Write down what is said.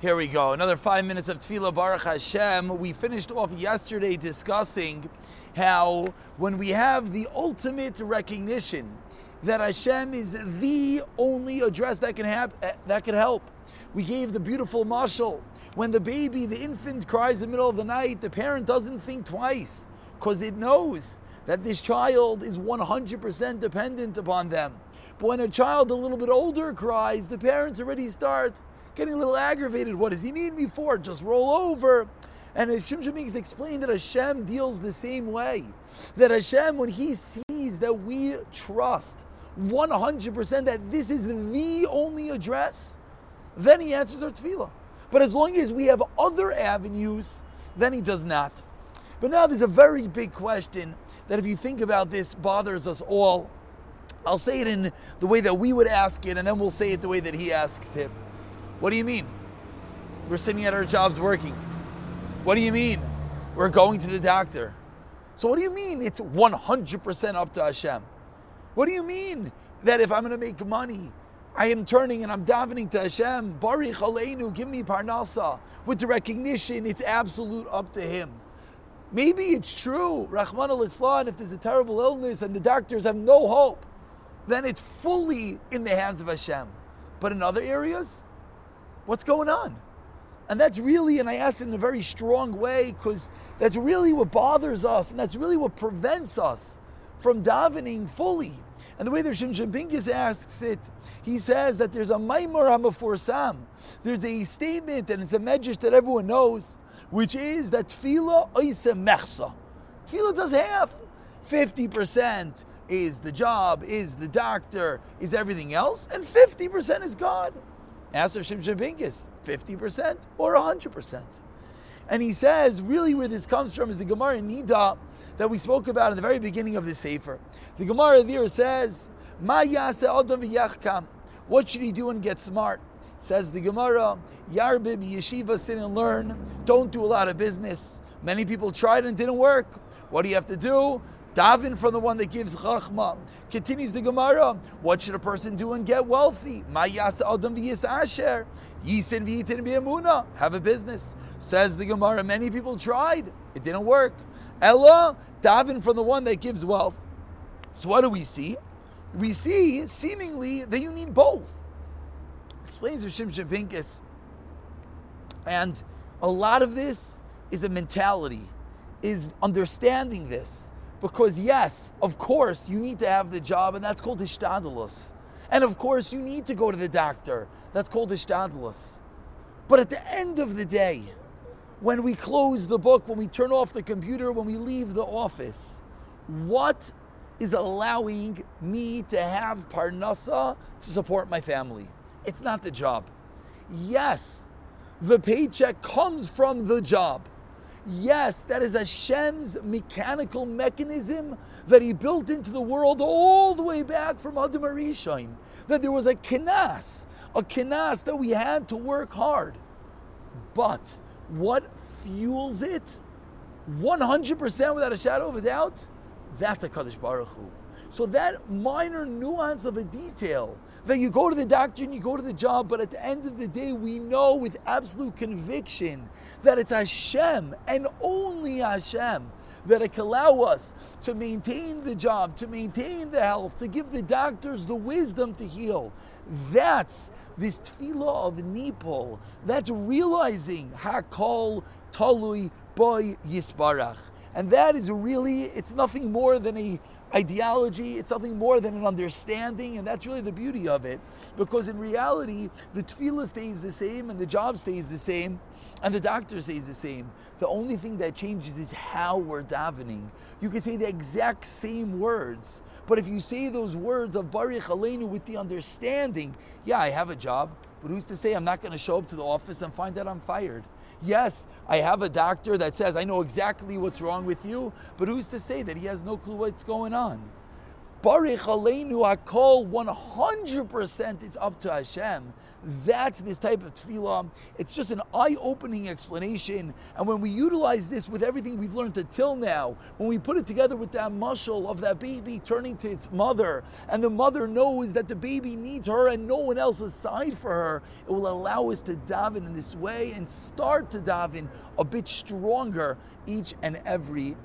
Here we go. Another five minutes of Tefillah Baruch Hashem. We finished off yesterday discussing how when we have the ultimate recognition that Hashem is the only address that can have eh, that can help. We gave the beautiful mashal. When the baby, the infant cries in the middle of the night, the parent doesn't think twice because it knows that this child is 100% dependent upon them. When a child a little bit older cries, the parents already start getting a little aggravated. What does he need me for? Just roll over. And Shimshon Pincus explained that Hashem deals the same way. That Hashem, when He sees that we trust 100% that this is the only address, then He answers our tefillah. But as long as we have other avenues, then He does not. But now there's a very big question that, if you think about this, bothers us all. I'll say it in the way that we would ask it, and then we'll say it the way that He asks it. What do you mean? We're sitting at our jobs working. What do you mean? We're going to the doctor. So, what do you mean it's 100% up to Hashem? What do you mean that if I'm going to make money, I am turning and I'm davening to Hashem, Barech Aleinu, give me parnasa, with the recognition it's absolute up to Him. Maybe it's true, Rachmana litzlan, if there's a terrible illness and the doctors have no hope, then it's fully in the hands of Hashem. But in other areas, What's going on? And that's really, and I ask in a very strong way because that's really what bothers us and that's really what prevents us from davening fully. And the way that Shimshon Pincus asks it, he says that there's a Maamar HaMefursam. There's a statement, and it's a medrash that everyone knows, which is that Tefillah Oise Mechsa. Tefillah does half. 50% is the job, is the doctor, is everything else, and 50% is God. Ask of Shimshon Pincus, 50% or 100%. And he says, really, where this comes from is the Gemara Nida that we spoke about in the very beginning of the Sefer. The Gemara there says, Ma What should he do and get smart? Says the Gemara, Yarbib yeshiva, sit and learn. Don't do a lot of business. Many people tried and didn't work. What do you have to do? Daven from the one that gives chachma. Continues the Gemara. What should a person do and get wealthy? adam asher. Yisin v'yitin Have a business. Says the Gemara. Many people tried. It didn't work. Ella, daven from the one that gives wealth. So what do we see? We see seemingly that you need both. Explains the Shimshon Pincus. And a lot of this is a mentality, is understanding this. Because, yes, of course, you need to have the job, and that's called hishtadlus. And of course, you need to go to the doctor. That's called hishtadlus. But at the end of the day, when we close the book, when we turn off the computer, when we leave the office, what is allowing me to have parnasa to support my family? It's not the job. Yes, the paycheck comes from the job. Yes, that is Hashem's mechanical mechanism that He built into the world all the way back from Adam HaRishon. That there was a kinas, a kinas that we had to work hard. But what fuels it? 100% without a shadow of a doubt? That's HaKadosh Baruch Hu. So that minor nuance of a detail that you go to the doctor and you go to the job, but at the end of the day, we know with absolute conviction that it's Hashem and only Hashem that can allow us to maintain the job, to maintain the health, to give the doctors the wisdom to heal. That's this tefillah of Nipol. That's realizing Hakol Talui Bo Yisbarach. And that is really, it's nothing more than a ideology, it's something more than an understanding, and that's really the beauty of it. Because in reality, the tefillah stays the same, and the job stays the same, and the doctor stays the same. The only thing that changes is how we're davening. You can say the exact same words, but if you say those words of Barech Aleinu with the understanding, yeah, I have a job, but who's to say I'm not going to show up to the office and find out I'm fired? Yes, I have a doctor that says, I know exactly what's wrong with you, but who's to say that he has no clue what's going on? Barech Aleinu Hakol, 100% it's up to Hashem. That's this type of tefillah. It's just an eye-opening explanation. And when we utilize this with everything we've learned until now, when we put it together with that mashal of that baby turning to its mother, and the mother knows that the baby needs her and no one else aside for her, it will allow us to daven in this way and start to daven a bit stronger each and every